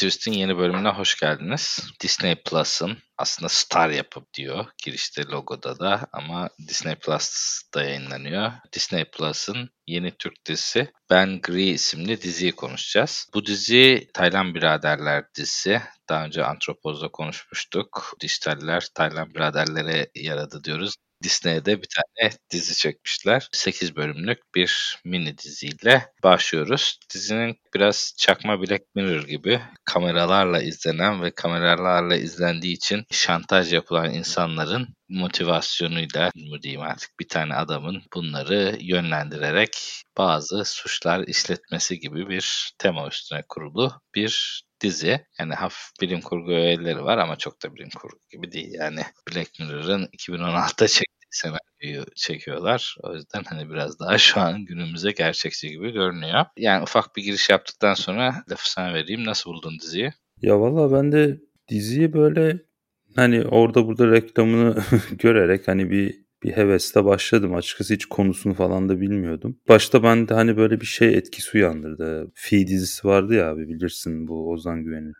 Twist'in yeni bölümüne hoş geldiniz. Disney Plus'ın aslında Star yapıp diyor girişte logoda da ama Disney Plus'ta yayınlanıyor. Disney Plus'ın yeni Türk dizisi Ben Gri isimli diziyi konuşacağız. Bu dizi Taylan Biraderler dizisi. Daha önce Antropoz'da konuşmuştuk. Dijitaller Taylan Biraderlere yaradı diyoruz. Disney'de bir tane dizi çekmişler. 8 bölümlük bir mini diziyle başlıyoruz. Dizinin biraz çakma Black Mirror gibi kameralarla izlenen ve kameralarla izlendiği için şantaj yapılan insanların motivasyonuyla mı diyeyim artık bir tane adamın bunları yönlendirerek bazı suçlar işletmesi gibi bir tema üstüne kurulu bir dizi. Yani hafif bilim kurgu öğeleri var ama çok da bilim kurgu gibi değil. Yani Black Mirror'ın 2016'da çektiği senaryoyu çekiyorlar. O yüzden hani biraz daha şu an günümüze gerçekçi gibi görünüyor. Yani ufak bir giriş yaptıktan sonra lafı sana vereyim. Nasıl buldun diziyi? Ya valla ben de diziyi böyle hani orada burada reklamını görerek hani bir bir hevesle başladım. Açıkçası hiç konusunu falan da bilmiyordum. Başta ben de hani böyle bir şey etkisi uyandırdı. Fi dizisi vardı ya abi bilirsin bu Ozan Güven'in.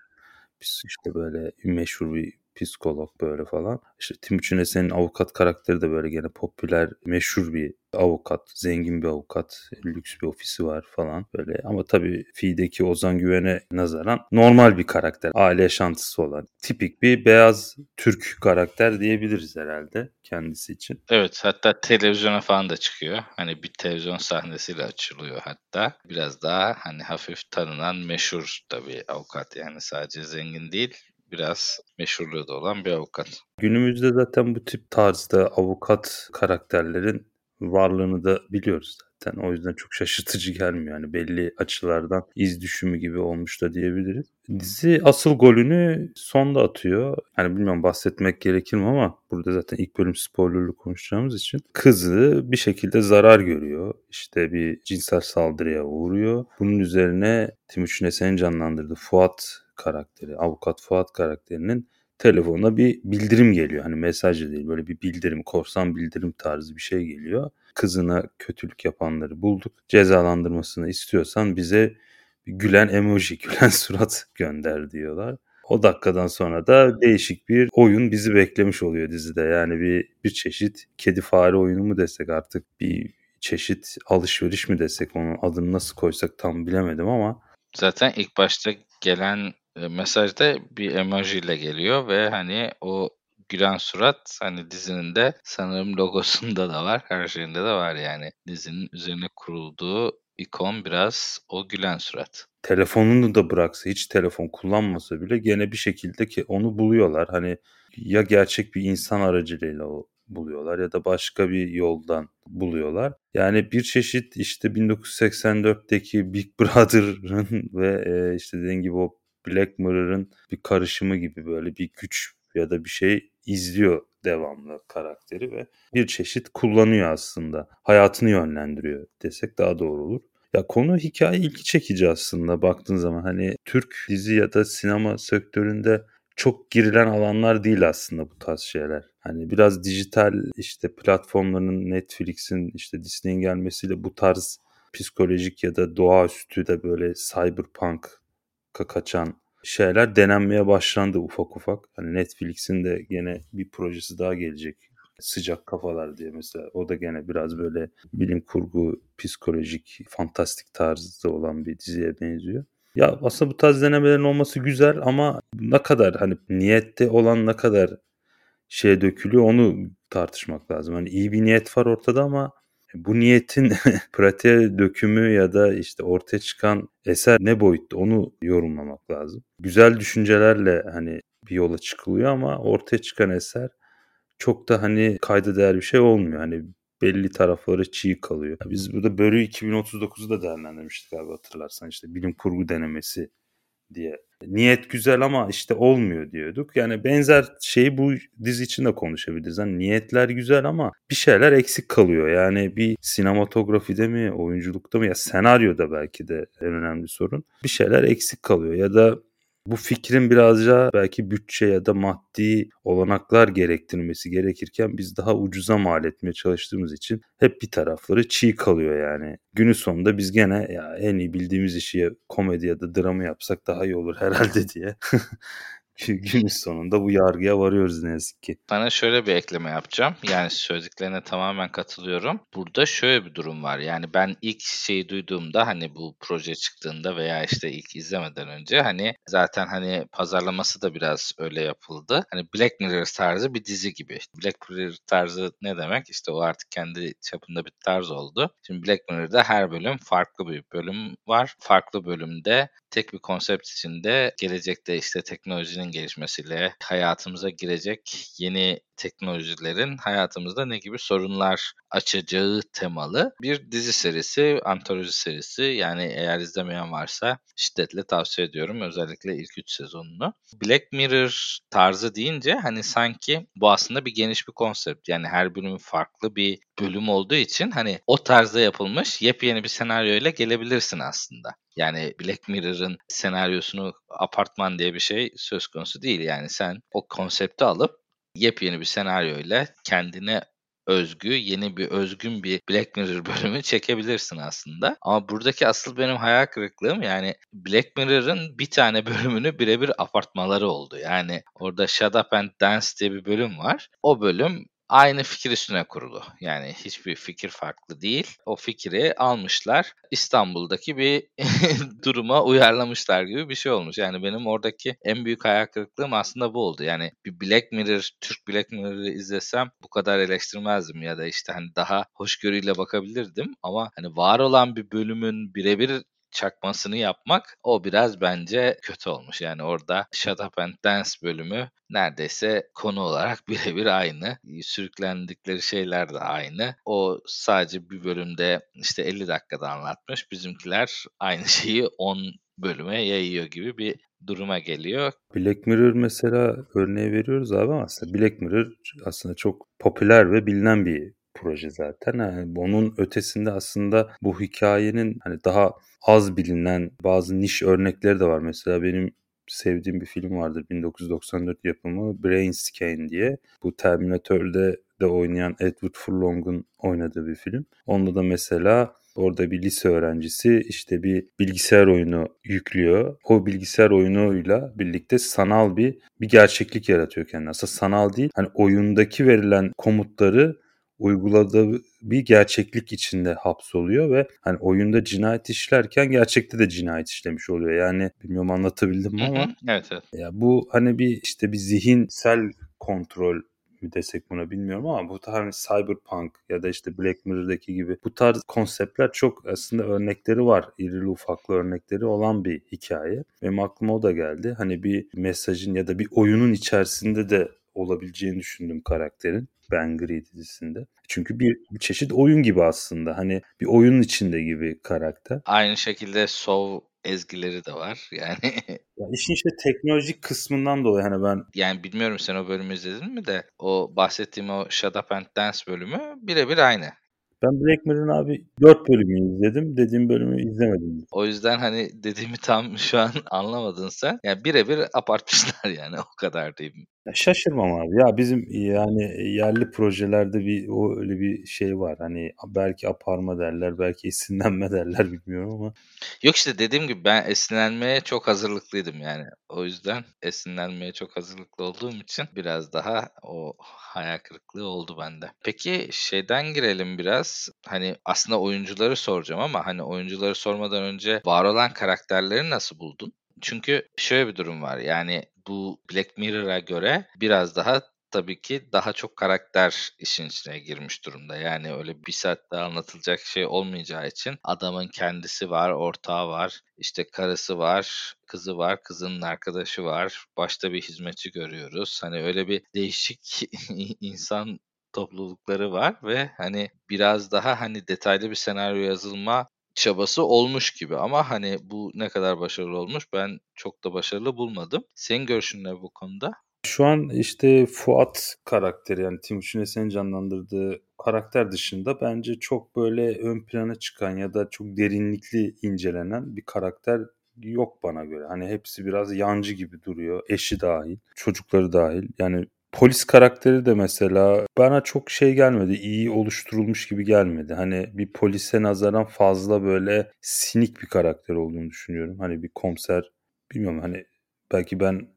Biz işte böyle meşhur bir psikolog böyle falan. İşte Timuçin Esen'in avukat karakteri de böyle gene popüler, meşhur bir avukat, zengin bir avukat, lüks bir ofisi var falan böyle. Ama tabii Fi'deki Ozan Güven'e nazaran normal bir karakter, aile yaşantısı olan. Tipik bir beyaz Türk karakter diyebiliriz herhalde kendisi için. Evet hatta televizyona falan da çıkıyor. Hani bir televizyon sahnesiyle açılıyor hatta. Biraz daha hani hafif tanınan meşhur da bir avukat yani sadece zengin değil biraz meşhurluğu da olan bir avukat. Günümüzde zaten bu tip tarzda avukat karakterlerin varlığını da biliyoruz zaten. O yüzden çok şaşırtıcı gelmiyor. Yani belli açılardan iz düşümü gibi olmuş da diyebiliriz. Dizi asıl golünü sonda atıyor. Hani bilmiyorum bahsetmek gerekir mi ama burada zaten ilk bölüm spoilerlı konuşacağımız için kızı bir şekilde zarar görüyor. İşte bir cinsel saldırıya uğruyor. Bunun üzerine Timuçin Esen'in canlandırdığı Fuat karakteri, avukat Fuat karakterinin telefonuna bir bildirim geliyor. Hani mesaj değil böyle bir bildirim, korsan bildirim tarzı bir şey geliyor. Kızına kötülük yapanları bulduk. Cezalandırmasını istiyorsan bize gülen emoji, gülen surat gönder diyorlar. O dakikadan sonra da değişik bir oyun bizi beklemiş oluyor dizide. Yani bir bir çeşit kedi fare oyunu mu desek artık bir çeşit alışveriş mi desek onun adını nasıl koysak tam bilemedim ama Zaten ilk başta gelen e, mesajda bir emoji ile geliyor ve hani o gülen surat hani dizinin de sanırım logosunda da var. Her şeyinde de var yani. Dizinin üzerine kurulduğu ikon biraz o gülen surat. Telefonunu da bıraksa hiç telefon kullanmasa bile gene bir şekilde ki onu buluyorlar. Hani ya gerçek bir insan aracılığıyla o buluyorlar ya da başka bir yoldan buluyorlar. Yani bir çeşit işte 1984'teki Big Brother'ın ve e, işte dediğim gibi o Black Mirror'ın bir karışımı gibi böyle bir güç ya da bir şey izliyor devamlı karakteri ve bir çeşit kullanıyor aslında. Hayatını yönlendiriyor desek daha doğru olur. Ya konu hikaye ilgi çekici aslında baktığın zaman hani Türk dizi ya da sinema sektöründe çok girilen alanlar değil aslında bu tarz şeyler. Hani biraz dijital işte platformların Netflix'in işte Disney'in gelmesiyle bu tarz psikolojik ya da doğaüstü de böyle cyberpunk kaçan şeyler denenmeye başlandı ufak ufak. Hani Netflix'in de gene bir projesi daha gelecek. Sıcak Kafalar diye mesela. O da gene biraz böyle bilim kurgu, psikolojik, fantastik tarzda olan bir diziye benziyor. Ya aslında bu tarz denemelerin olması güzel ama ne kadar hani niyette olan ne kadar şeye dökülüyor onu tartışmak lazım. Hani iyi bir niyet var ortada ama bu niyetin pratiğe dökümü ya da işte ortaya çıkan eser ne boyutta onu yorumlamak lazım. Güzel düşüncelerle hani bir yola çıkılıyor ama ortaya çıkan eser çok da hani kayda değer bir şey olmuyor. Hani belli tarafları çiğ kalıyor. Biz burada Börü 2039'u da değerlendirmiştik abi hatırlarsan işte bilim kurgu denemesi diye. Niyet güzel ama işte olmuyor diyorduk. Yani benzer şeyi bu dizi için de konuşabiliriz. Hani niyetler güzel ama bir şeyler eksik kalıyor. Yani bir sinematografide mi, oyunculukta mı ya senaryoda belki de en önemli sorun. Bir şeyler eksik kalıyor ya da Bu fikrin birazca belki bütçe ya da maddi olanaklar gerektirmesi gerekirken biz daha ucuza mal etmeye çalıştığımız için hep bir tarafları çiğ kalıyor yani. Günün sonunda biz gene ya en iyi bildiğimiz işi komedi ya da dramı yapsak daha iyi olur herhalde diye günün sonunda bu yargıya varıyoruz ne yazık ki. Sana şöyle bir ekleme yapacağım. Yani söylediklerine tamamen katılıyorum. Burada şöyle bir durum var. Yani ben ilk şeyi duyduğumda hani bu proje çıktığında veya işte ilk izlemeden önce hani zaten hani pazarlaması da biraz öyle yapıldı. Hani Black Mirror tarzı bir dizi gibi. Black Mirror tarzı ne demek? İşte o artık kendi çapında bir tarz oldu. Şimdi Black Mirror'da her bölüm farklı bir bölüm var. Farklı bölümde tek bir konsept içinde gelecekte işte teknolojinin gelişmesiyle hayatımıza girecek yeni teknolojilerin hayatımızda ne gibi sorunlar açacağı temalı bir dizi serisi, antoloji serisi. Yani eğer izlemeyen varsa şiddetle tavsiye ediyorum. Özellikle ilk 3 sezonunu. Black Mirror tarzı deyince hani sanki bu aslında bir geniş bir konsept. Yani her bölümün farklı bir bölüm olduğu için hani o tarzda yapılmış yepyeni bir senaryo ile gelebilirsin aslında. Yani Black Mirror'ın senaryosunu apartman diye bir şey söz konusu değil. Yani sen o konsepti alıp yepyeni bir senaryo ile kendine özgü, yeni bir özgün bir Black Mirror bölümü çekebilirsin aslında. Ama buradaki asıl benim hayal kırıklığım yani Black Mirror'ın bir tane bölümünü birebir apartmaları oldu. Yani orada Shut Up and Dance diye bir bölüm var. O bölüm aynı fikir üstüne kurulu. Yani hiçbir fikir farklı değil. O fikri almışlar. İstanbul'daki bir duruma uyarlamışlar gibi bir şey olmuş. Yani benim oradaki en büyük hayal kırıklığım aslında bu oldu. Yani bir Black Mirror, Türk Black Mirror'ı izlesem bu kadar eleştirmezdim ya da işte hani daha hoşgörüyle bakabilirdim ama hani var olan bir bölümün birebir çakmasını yapmak o biraz bence kötü olmuş. Yani orada Shut Up and Dance bölümü neredeyse konu olarak birebir aynı. Sürüklendikleri şeyler de aynı. O sadece bir bölümde işte 50 dakikada anlatmış. Bizimkiler aynı şeyi 10 bölüme yayıyor gibi bir duruma geliyor. Black Mirror mesela örneği veriyoruz abi ama aslında Black Mirror aslında çok popüler ve bilinen bir proje zaten. Yani onun ötesinde aslında bu hikayenin hani daha az bilinen bazı niş örnekleri de var. Mesela benim sevdiğim bir film vardır 1994 yapımı Brain Scan diye. Bu Terminator'de de oynayan Edward Furlong'un oynadığı bir film. Onda da mesela orada bir lise öğrencisi işte bir bilgisayar oyunu yüklüyor. O bilgisayar oyunuyla birlikte sanal bir bir gerçeklik yaratıyor kendine. Aslında sanal değil. Hani oyundaki verilen komutları uyguladığı bir gerçeklik içinde hapsoluyor ve hani oyunda cinayet işlerken gerçekte de cinayet işlemiş oluyor. Yani bilmiyorum anlatabildim mi ama. Evet evet. Ya bu hani bir işte bir zihinsel kontrol mi desek buna bilmiyorum ama bu tarz cyberpunk ya da işte Black Mirror'daki gibi bu tarz konseptler çok aslında örnekleri var. İrili ufaklı örnekleri olan bir hikaye. Benim aklıma o da geldi. Hani bir mesajın ya da bir oyunun içerisinde de olabileceğini düşündüm karakterin. Ben Gri dizisinde. Çünkü bir, bir çeşit oyun gibi aslında. Hani bir oyunun içinde gibi karakter. Aynı şekilde Sov ezgileri de var yani. ya işin işte teknolojik kısmından dolayı hani ben... Yani bilmiyorum sen o bölümü izledin mi de o bahsettiğim o Shut Up and Dance bölümü birebir aynı. Ben Black Mirror'ın abi 4 bölümünü izledim. Dediğim bölümü izlemedim. O yüzden hani dediğimi tam şu an anlamadın sen. Yani birebir abartmışlar yani o kadar diyeyim. Ya şaşırmam abi. Ya bizim yani yerli projelerde bir o öyle bir şey var. Hani belki aparma derler, belki esinlenme derler bilmiyorum ama. Yok işte dediğim gibi ben esinlenmeye çok hazırlıklıydım yani. O yüzden esinlenmeye çok hazırlıklı olduğum için biraz daha o hayal kırıklığı oldu bende. Peki şeyden girelim biraz. Hani aslında oyuncuları soracağım ama hani oyuncuları sormadan önce var olan karakterleri nasıl buldun? Çünkü şöyle bir durum var. Yani bu Black Mirror'a göre biraz daha tabii ki daha çok karakter işin içine girmiş durumda. Yani öyle bir saatte anlatılacak şey olmayacağı için adamın kendisi var, ortağı var, işte karısı var, kızı var, kızının arkadaşı var, başta bir hizmetçi görüyoruz. Hani öyle bir değişik insan toplulukları var ve hani biraz daha hani detaylı bir senaryo yazılma çabası olmuş gibi ama hani bu ne kadar başarılı olmuş ben çok da başarılı bulmadım. Senin görüşün ne bu konuda? Şu an işte Fuat karakteri yani Timuçin Esen'in canlandırdığı karakter dışında bence çok böyle ön plana çıkan ya da çok derinlikli incelenen bir karakter yok bana göre. Hani hepsi biraz yancı gibi duruyor. Eşi dahil, çocukları dahil. Yani polis karakteri de mesela bana çok şey gelmedi. iyi oluşturulmuş gibi gelmedi. Hani bir polise nazaran fazla böyle sinik bir karakter olduğunu düşünüyorum. Hani bir komiser bilmiyorum hani belki ben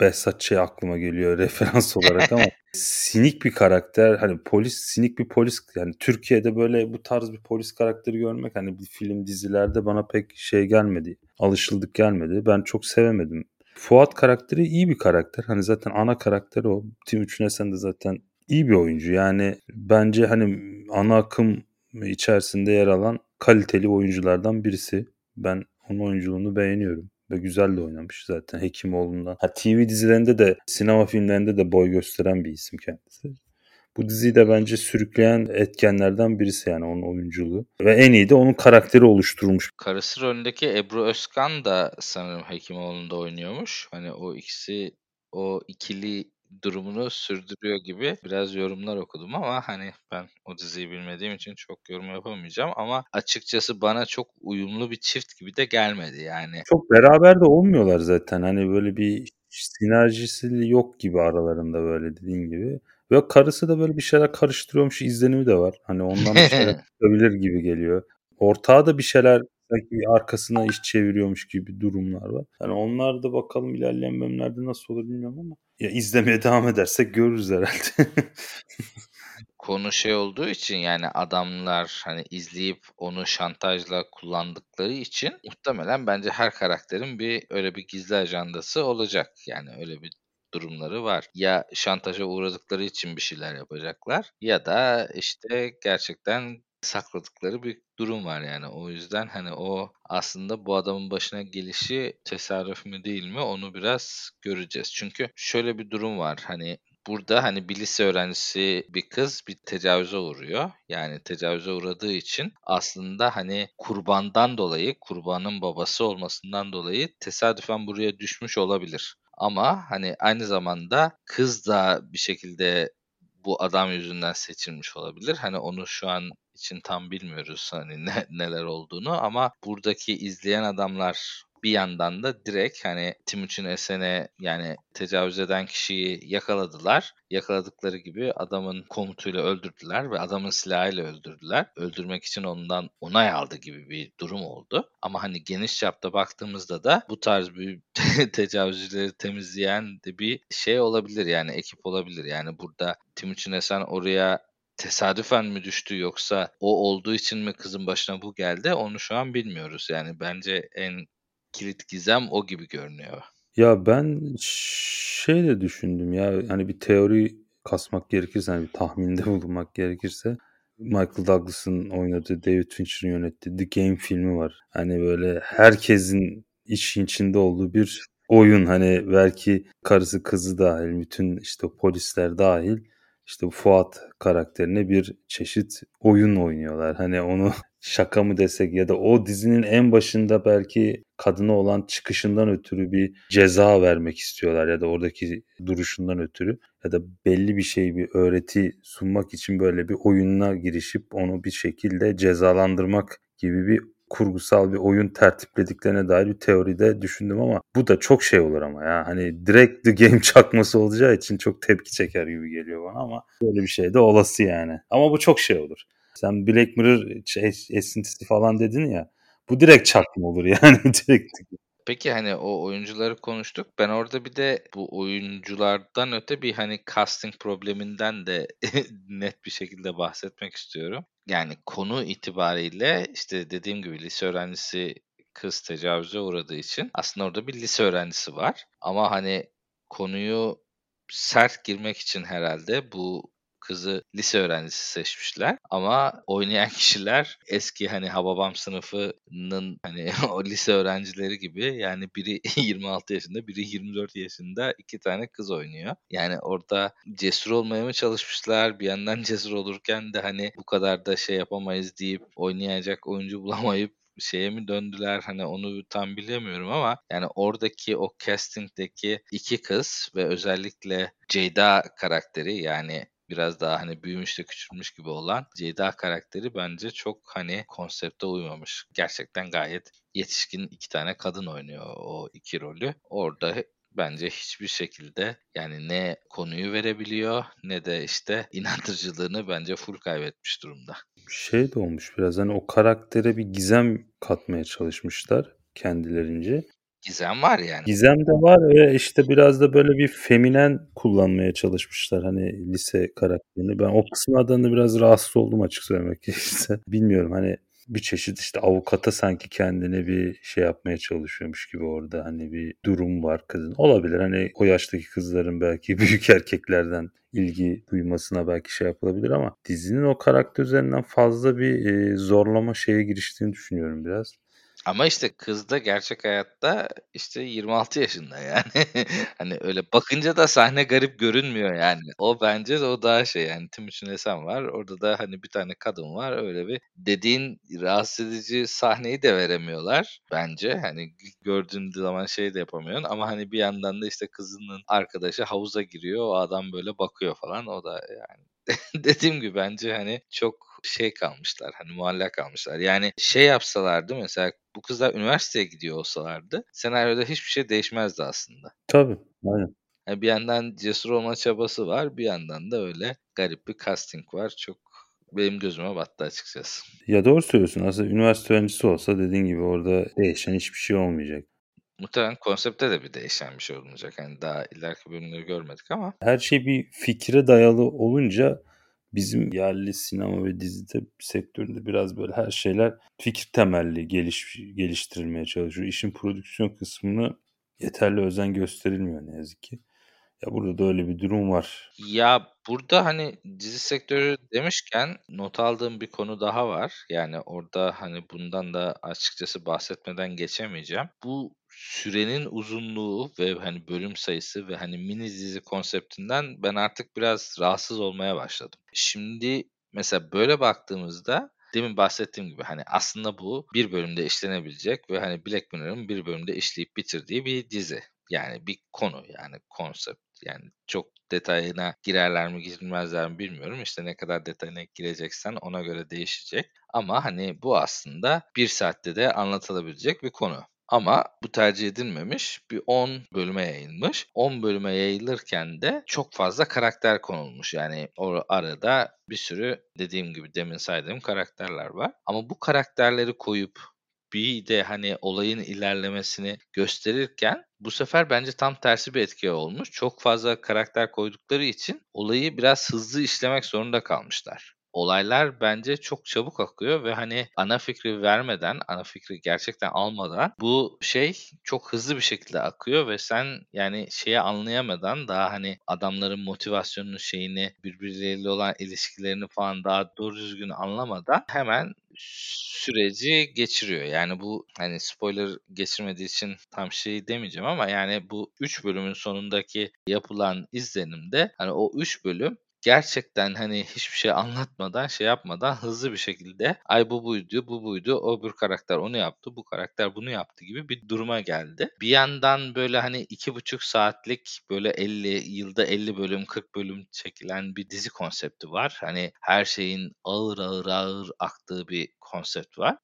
Behzat Ç. aklıma geliyor referans olarak ama sinik bir karakter hani polis sinik bir polis yani Türkiye'de böyle bu tarz bir polis karakteri görmek hani bir film dizilerde bana pek şey gelmedi alışıldık gelmedi ben çok sevemedim Fuat karakteri iyi bir karakter. Hani zaten ana karakteri o. Timuçin Esen de zaten iyi bir oyuncu. Yani bence hani ana akım içerisinde yer alan kaliteli oyunculardan birisi. Ben onun oyunculuğunu beğeniyorum. Ve güzel de oynamış zaten Hekimoğlu'ndan. Ha, TV dizilerinde de sinema filmlerinde de boy gösteren bir isim kendisi. Bu diziyi de bence sürükleyen etkenlerden birisi yani onun oyunculuğu. Ve en iyi de onun karakteri oluşturmuş. Karısı rolündeki Ebru Özkan da sanırım Hekimoğlu'nda oynuyormuş. Hani o ikisi o ikili durumunu sürdürüyor gibi biraz yorumlar okudum ama hani ben o diziyi bilmediğim için çok yorum yapamayacağım ama açıkçası bana çok uyumlu bir çift gibi de gelmedi yani. Çok beraber de olmuyorlar zaten hani böyle bir sinerjisi yok gibi aralarında böyle dediğin gibi. Ve karısı da böyle bir şeyler karıştırıyormuş izlenimi de var. Hani ondan bir şeyler çıkabilir gibi geliyor. Ortağı da bir şeyler sanki arkasına iş çeviriyormuş gibi durumlar var. Hani onlar da bakalım ilerleyen bölümlerde nasıl olur bilmiyorum ama ya izlemeye devam edersek görürüz herhalde. Konu şey olduğu için yani adamlar hani izleyip onu şantajla kullandıkları için muhtemelen bence her karakterin bir öyle bir gizli ajandası olacak. Yani öyle bir durumları var. Ya şantaja uğradıkları için bir şeyler yapacaklar ya da işte gerçekten sakladıkları bir durum var yani. O yüzden hani o aslında bu adamın başına gelişi tesadüf mü değil mi onu biraz göreceğiz. Çünkü şöyle bir durum var. Hani burada hani bir lise öğrencisi bir kız bir tecavüze uğruyor. Yani tecavüze uğradığı için aslında hani kurbandan dolayı, kurbanın babası olmasından dolayı tesadüfen buraya düşmüş olabilir. Ama hani aynı zamanda kız da bir şekilde bu adam yüzünden seçilmiş olabilir. Hani onu şu an için tam bilmiyoruz hani ne, neler olduğunu ama buradaki izleyen adamlar bir yandan da direkt hani Timuçin Esen'e yani tecavüz eden kişiyi yakaladılar. Yakaladıkları gibi adamın komutuyla öldürdüler ve adamın silahıyla öldürdüler. Öldürmek için ondan onay aldı gibi bir durum oldu. Ama hani geniş çapta baktığımızda da bu tarz bir tecavüzcüleri temizleyen de bir şey olabilir yani ekip olabilir. Yani burada Timuçin Esen oraya tesadüfen mi düştü yoksa o olduğu için mi kızın başına bu geldi onu şu an bilmiyoruz. Yani bence en kilit gizem o gibi görünüyor. Ya ben şey de düşündüm ya hani bir teori kasmak gerekirse hani bir tahminde bulunmak gerekirse Michael Douglas'ın oynadığı David Fincher'ın yönettiği The Game filmi var. Hani böyle herkesin işin içinde olduğu bir oyun hani belki karısı kızı dahil bütün işte polisler dahil işte Fuat karakterine bir çeşit oyun oynuyorlar. Hani onu şaka mı desek ya da o dizinin en başında belki kadına olan çıkışından ötürü bir ceza vermek istiyorlar ya da oradaki duruşundan ötürü ya da belli bir şey bir öğreti sunmak için böyle bir oyununa girişip onu bir şekilde cezalandırmak gibi bir kurgusal bir oyun tertiplediklerine dair bir teoride düşündüm ama bu da çok şey olur ama ya hani direkt the game çakması olacağı için çok tepki çeker gibi geliyor bana ama böyle bir şey de olası yani. Ama bu çok şey olur. Sen Black Mirror esintisi falan dedin ya. Bu direkt çakma olur yani direkt. Peki hani o oyuncuları konuştuk. Ben orada bir de bu oyunculardan öte bir hani casting probleminden de net bir şekilde bahsetmek istiyorum. Yani konu itibariyle işte dediğim gibi lise öğrencisi kız tecavüze uğradığı için aslında orada bir lise öğrencisi var. Ama hani konuyu sert girmek için herhalde bu kızı lise öğrencisi seçmişler. Ama oynayan kişiler eski hani Hababam sınıfının hani o lise öğrencileri gibi yani biri 26 yaşında biri 24 yaşında iki tane kız oynuyor. Yani orada cesur olmaya mı çalışmışlar bir yandan cesur olurken de hani bu kadar da şey yapamayız deyip oynayacak oyuncu bulamayıp şeye mi döndüler hani onu tam bilemiyorum ama yani oradaki o castingdeki iki kız ve özellikle Ceyda karakteri yani biraz daha hani büyümüş de küçülmüş gibi olan Ceyda karakteri bence çok hani konsepte uymamış. Gerçekten gayet yetişkin iki tane kadın oynuyor o iki rolü. Orada bence hiçbir şekilde yani ne konuyu verebiliyor ne de işte inandırıcılığını bence full kaybetmiş durumda. Şey de olmuş biraz hani o karaktere bir gizem katmaya çalışmışlar kendilerince. Gizem var yani. Gizem de var ve işte biraz da böyle bir feminen kullanmaya çalışmışlar hani lise karakterini. Ben o kısımlardan da biraz rahatsız oldum açık söylemek gerekirse. Bilmiyorum hani bir çeşit işte avukata sanki kendine bir şey yapmaya çalışıyormuş gibi orada hani bir durum var kızın. Olabilir hani o yaştaki kızların belki büyük erkeklerden ilgi duymasına belki şey yapılabilir ama dizinin o karakter üzerinden fazla bir e, zorlama şeye giriştiğini düşünüyorum biraz. Ama işte kız da gerçek hayatta işte 26 yaşında yani. hani öyle bakınca da sahne garip görünmüyor yani. O bence de o daha şey yani Timuçin Esen var. Orada da hani bir tane kadın var. Öyle bir dediğin rahatsız edici sahneyi de veremiyorlar bence. Hani gördüğün zaman şey de yapamıyorsun ama hani bir yandan da işte kızının arkadaşı havuza giriyor. O adam böyle bakıyor falan. O da yani dediğim gibi bence hani çok şey kalmışlar hani muallak kalmışlar. Yani şey yapsalardı mesela bu kızlar üniversiteye gidiyor olsalardı senaryoda hiçbir şey değişmezdi aslında. Tabii aynen. Yani bir yandan cesur olma çabası var bir yandan da öyle garip bir casting var. Çok benim gözüme battı açıkçası. Ya doğru söylüyorsun. Aslında üniversite öğrencisi olsa dediğin gibi orada değişen hiçbir şey olmayacak. Muhtemelen konsepte de bir değişen bir şey olmayacak. Yani daha ileriki bölümleri görmedik ama. Her şey bir fikre dayalı olunca bizim yerli sinema ve dizide sektöründe biraz böyle her şeyler fikir temelli geliş, geliştirilmeye çalışıyor. İşin prodüksiyon kısmını yeterli özen gösterilmiyor ne yazık ki. Ya burada da öyle bir durum var. Ya burada hani dizi sektörü demişken not aldığım bir konu daha var. Yani orada hani bundan da açıkçası bahsetmeden geçemeyeceğim. Bu sürenin uzunluğu ve hani bölüm sayısı ve hani mini dizi konseptinden ben artık biraz rahatsız olmaya başladım. Şimdi mesela böyle baktığımızda demin bahsettiğim gibi hani aslında bu bir bölümde işlenebilecek ve hani Black Mirror'ın bir bölümde işleyip bitirdiği bir dizi. Yani bir konu yani konsept. Yani çok detayına girerler mi girmezler mi bilmiyorum. İşte ne kadar detayına gireceksen ona göre değişecek. Ama hani bu aslında bir saatte de anlatılabilecek bir konu. Ama bu tercih edilmemiş. Bir 10 bölüme yayılmış. 10 bölüme yayılırken de çok fazla karakter konulmuş. Yani o arada bir sürü dediğim gibi demin saydığım karakterler var. Ama bu karakterleri koyup bir de hani olayın ilerlemesini gösterirken bu sefer bence tam tersi bir etki olmuş. Çok fazla karakter koydukları için olayı biraz hızlı işlemek zorunda kalmışlar olaylar bence çok çabuk akıyor ve hani ana fikri vermeden, ana fikri gerçekten almadan bu şey çok hızlı bir şekilde akıyor ve sen yani şeyi anlayamadan daha hani adamların motivasyonunu şeyini birbirleriyle olan ilişkilerini falan daha doğru düzgün anlamadan hemen süreci geçiriyor. Yani bu hani spoiler geçirmediği için tam şey demeyeceğim ama yani bu 3 bölümün sonundaki yapılan izlenimde hani o 3 bölüm gerçekten hani hiçbir şey anlatmadan, şey yapmadan hızlı bir şekilde ay bu buydu, bu buydu, o bir karakter onu yaptı, bu karakter bunu yaptı gibi bir duruma geldi. Bir yandan böyle hani iki buçuk saatlik böyle 50 yılda 50 bölüm 40 bölüm çekilen bir dizi konsepti var. Hani her şeyin ağır ağır ağır aktığı bir konsept var.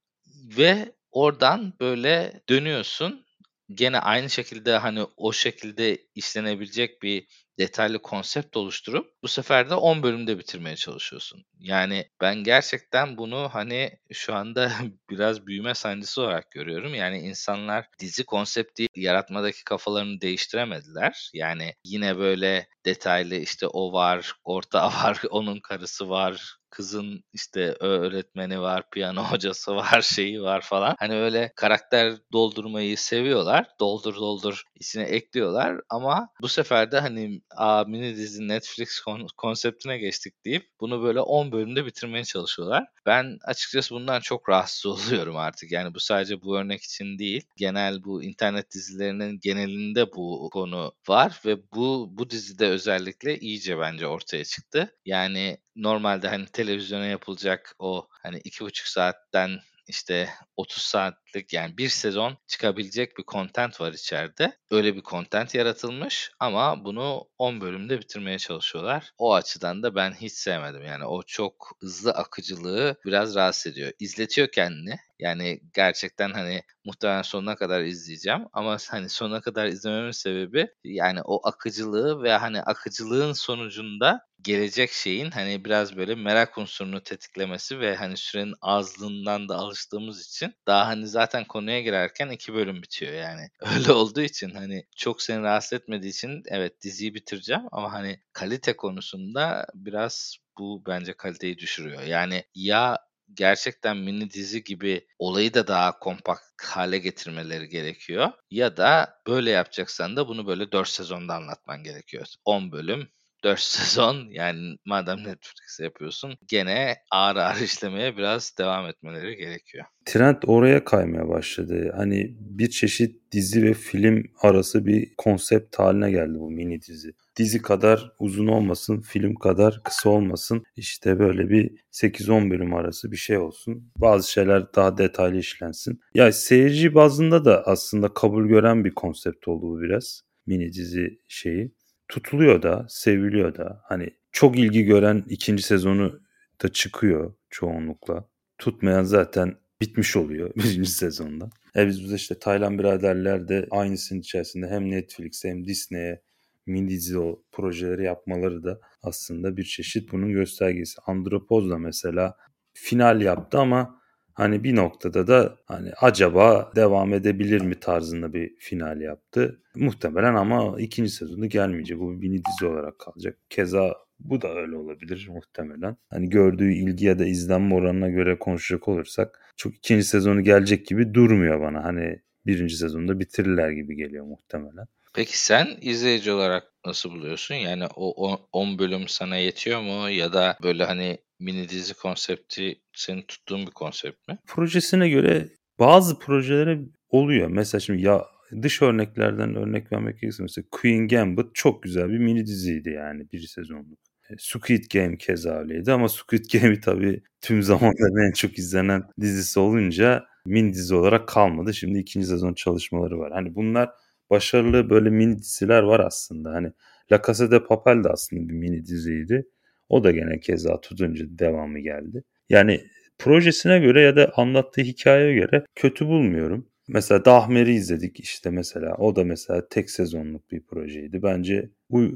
Ve oradan böyle dönüyorsun gene aynı şekilde hani o şekilde işlenebilecek bir detaylı konsept oluşturup bu sefer de 10 bölümde bitirmeye çalışıyorsun. Yani ben gerçekten bunu hani şu anda biraz büyüme sancısı olarak görüyorum. Yani insanlar dizi konsepti yaratmadaki kafalarını değiştiremediler. Yani yine böyle detaylı işte o var, orta var, onun karısı var, kızın işte öğretmeni var, piyano hocası var, şeyi var falan. Hani öyle karakter doldurmayı seviyorlar. Doldur doldur içine ekliyorlar ama bu sefer de hani a mini dizi Netflix kon- konseptine geçtik deyip bunu böyle 10 bölümde bitirmeye çalışıyorlar. Ben açıkçası bundan çok rahatsız oluyorum artık. Yani bu sadece bu örnek için değil. Genel bu internet dizilerinin genelinde bu konu var ve bu bu dizide özellikle iyice bence ortaya çıktı. Yani normalde hani televizyona yapılacak o hani iki buçuk saatten işte 30 saat saatlik yani bir sezon çıkabilecek bir content var içeride. Öyle bir content yaratılmış ama bunu 10 bölümde bitirmeye çalışıyorlar. O açıdan da ben hiç sevmedim. Yani o çok hızlı akıcılığı biraz rahatsız ediyor. İzletiyor kendini. Yani gerçekten hani muhtemelen sonuna kadar izleyeceğim ama hani sonuna kadar izlememin sebebi yani o akıcılığı ve hani akıcılığın sonucunda gelecek şeyin hani biraz böyle merak unsurunu tetiklemesi ve hani sürenin azlığından da alıştığımız için daha hani zaten konuya girerken iki bölüm bitiyor yani. Öyle olduğu için hani çok seni rahatsız etmediği için evet diziyi bitireceğim ama hani kalite konusunda biraz bu bence kaliteyi düşürüyor. Yani ya gerçekten mini dizi gibi olayı da daha kompakt hale getirmeleri gerekiyor. Ya da böyle yapacaksan da bunu böyle 4 sezonda anlatman gerekiyor. 10 bölüm 4 sezon yani madem Netflix'e yapıyorsun gene ağır ağır işlemeye biraz devam etmeleri gerekiyor. Trend oraya kaymaya başladı. Hani bir çeşit dizi ve film arası bir konsept haline geldi bu mini dizi. Dizi kadar uzun olmasın, film kadar kısa olmasın. İşte böyle bir 8-10 bölüm arası bir şey olsun. Bazı şeyler daha detaylı işlensin. Ya seyirci bazında da aslında kabul gören bir konsept oldu bu biraz. Mini dizi şeyi tutuluyor da, seviliyor da. Hani çok ilgi gören ikinci sezonu da çıkıyor çoğunlukla. Tutmayan zaten bitmiş oluyor birinci sezonda. E biz burada işte Taylan biraderler de aynısının içerisinde hem Netflix'e hem Disney'e mini dizi o projeleri yapmaları da aslında bir çeşit bunun göstergesi. Andropoz da mesela final yaptı ama Hani bir noktada da hani acaba devam edebilir mi tarzında bir final yaptı. Muhtemelen ama ikinci sezonu gelmeyecek. Bu bir mini dizi olarak kalacak. Keza bu da öyle olabilir muhtemelen. Hani gördüğü ilgi ya da izlenme oranına göre konuşacak olursak çok ikinci sezonu gelecek gibi durmuyor bana. Hani birinci sezonda bitirirler gibi geliyor muhtemelen. Peki sen izleyici olarak nasıl buluyorsun? Yani o 10 bölüm sana yetiyor mu ya da böyle hani mini dizi konsepti senin tuttuğun bir konsept mi? Projesine göre bazı projelere oluyor. Mesela şimdi ya dış örneklerden örnek vermek gerekirse mesela Queen Gambit çok güzel bir mini diziydi yani bir sezonluk. E, Squid Game keza öyleydi ama Squid Game'i tabii tüm zamanların en çok izlenen dizisi olunca mini dizi olarak kalmadı. Şimdi ikinci sezon çalışmaları var. Hani bunlar başarılı böyle mini diziler var aslında. Hani La Casa de Papel de aslında bir mini diziydi. O da gene keza tutunca devamı geldi. Yani projesine göre ya da anlattığı hikayeye göre kötü bulmuyorum. Mesela Dahmer'i izledik işte mesela. O da mesela tek sezonluk bir projeydi. Bence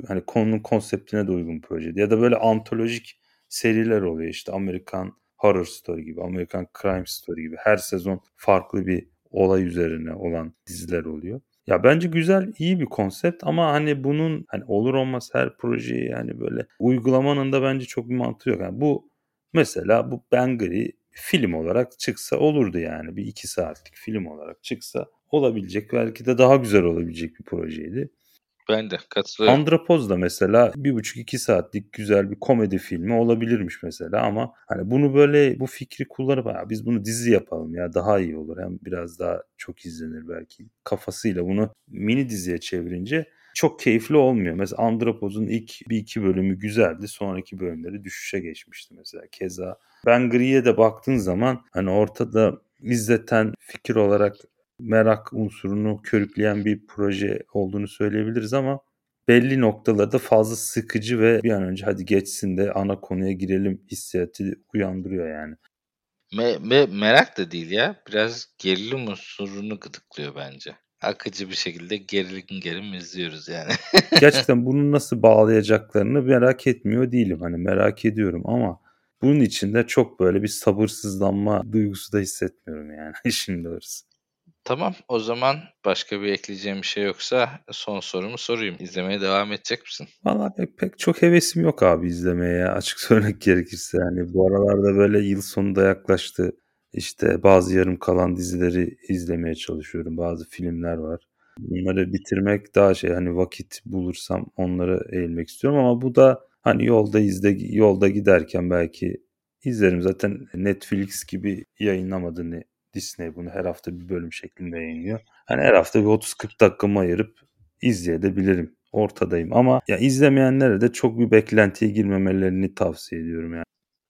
hani konunun konseptine de uygun projeydi. Ya da böyle antolojik seriler oluyor işte Amerikan Horror Story gibi, Amerikan Crime Story gibi. Her sezon farklı bir olay üzerine olan diziler oluyor. Ya bence güzel, iyi bir konsept ama hani bunun hani olur olmaz her projeyi yani böyle uygulamanın da bence çok bir mantığı yok. Yani bu mesela bu Bangry film olarak çıksa olurdu yani. Bir iki saatlik film olarak çıksa olabilecek belki de daha güzel olabilecek bir projeydi. Ben de katılıyorum. Andropoz da mesela bir buçuk iki saatlik güzel bir komedi filmi olabilirmiş mesela ama hani bunu böyle bu fikri kullanıp ya biz bunu dizi yapalım ya daha iyi olur hem biraz daha çok izlenir belki kafasıyla bunu mini diziye çevirince çok keyifli olmuyor. Mesela Andropoz'un ilk bir iki bölümü güzeldi. Sonraki bölümleri düşüşe geçmişti mesela. Keza Ben Gri'ye de baktığın zaman hani ortada izleten fikir olarak merak unsurunu körükleyen bir proje olduğunu söyleyebiliriz ama belli noktalarda fazla sıkıcı ve bir an önce hadi geçsin de ana konuya girelim hissiyatı uyandırıyor yani. Me, me, merak da değil ya. Biraz gerilim unsurunu gıdıklıyor bence. Akıcı bir şekilde gerilim gerilim izliyoruz yani. Gerçekten bunu nasıl bağlayacaklarını merak etmiyor değilim. Hani merak ediyorum ama bunun içinde çok böyle bir sabırsızlanma duygusu da hissetmiyorum yani işin doğrusu. Tamam o zaman başka bir ekleyeceğim bir şey yoksa son sorumu sorayım. İzlemeye devam edecek misin? Valla pek, pek çok hevesim yok abi izlemeye açık söylemek gerekirse. Yani bu aralarda böyle yıl sonu da yaklaştı. İşte bazı yarım kalan dizileri izlemeye çalışıyorum. Bazı filmler var. Bunları bitirmek daha şey hani vakit bulursam onları eğilmek istiyorum ama bu da hani yolda izle yolda giderken belki izlerim. Zaten Netflix gibi yayınlamadığını Disney bunu her hafta bir bölüm şeklinde yayınlıyor. Hani her hafta bir 30-40 dakikamı ayırıp izleyebilirim. Ortadayım ama ya izlemeyenlere de çok bir beklentiye girmemelerini tavsiye ediyorum yani.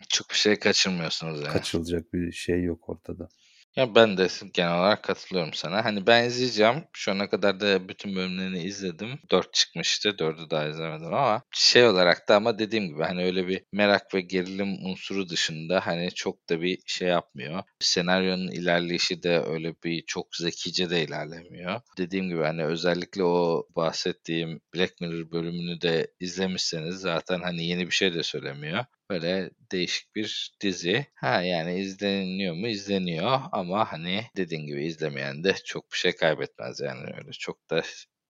Çok bir şey kaçırmıyorsunuz yani. Kaçılacak bir şey yok ortada. Ya ben de genel olarak katılıyorum sana. Hani ben izleyeceğim. Şu ana kadar da bütün bölümlerini izledim. 4 çıkmıştı. 4'ü daha izlemedim ama şey olarak da ama dediğim gibi hani öyle bir merak ve gerilim unsuru dışında hani çok da bir şey yapmıyor. Senaryonun ilerleyişi de öyle bir çok zekice de ilerlemiyor. Dediğim gibi hani özellikle o bahsettiğim Black Mirror bölümünü de izlemişseniz zaten hani yeni bir şey de söylemiyor. Böyle değişik bir dizi. Ha yani izleniyor mu? İzleniyor ama hani dediğin gibi izlemeyen de çok bir şey kaybetmez yani öyle çok da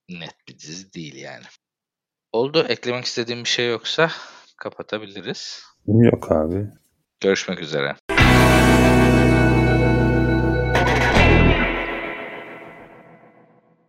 net bir dizi değil yani. Oldu. Eklemek istediğim bir şey yoksa kapatabiliriz. Yok abi. Görüşmek üzere.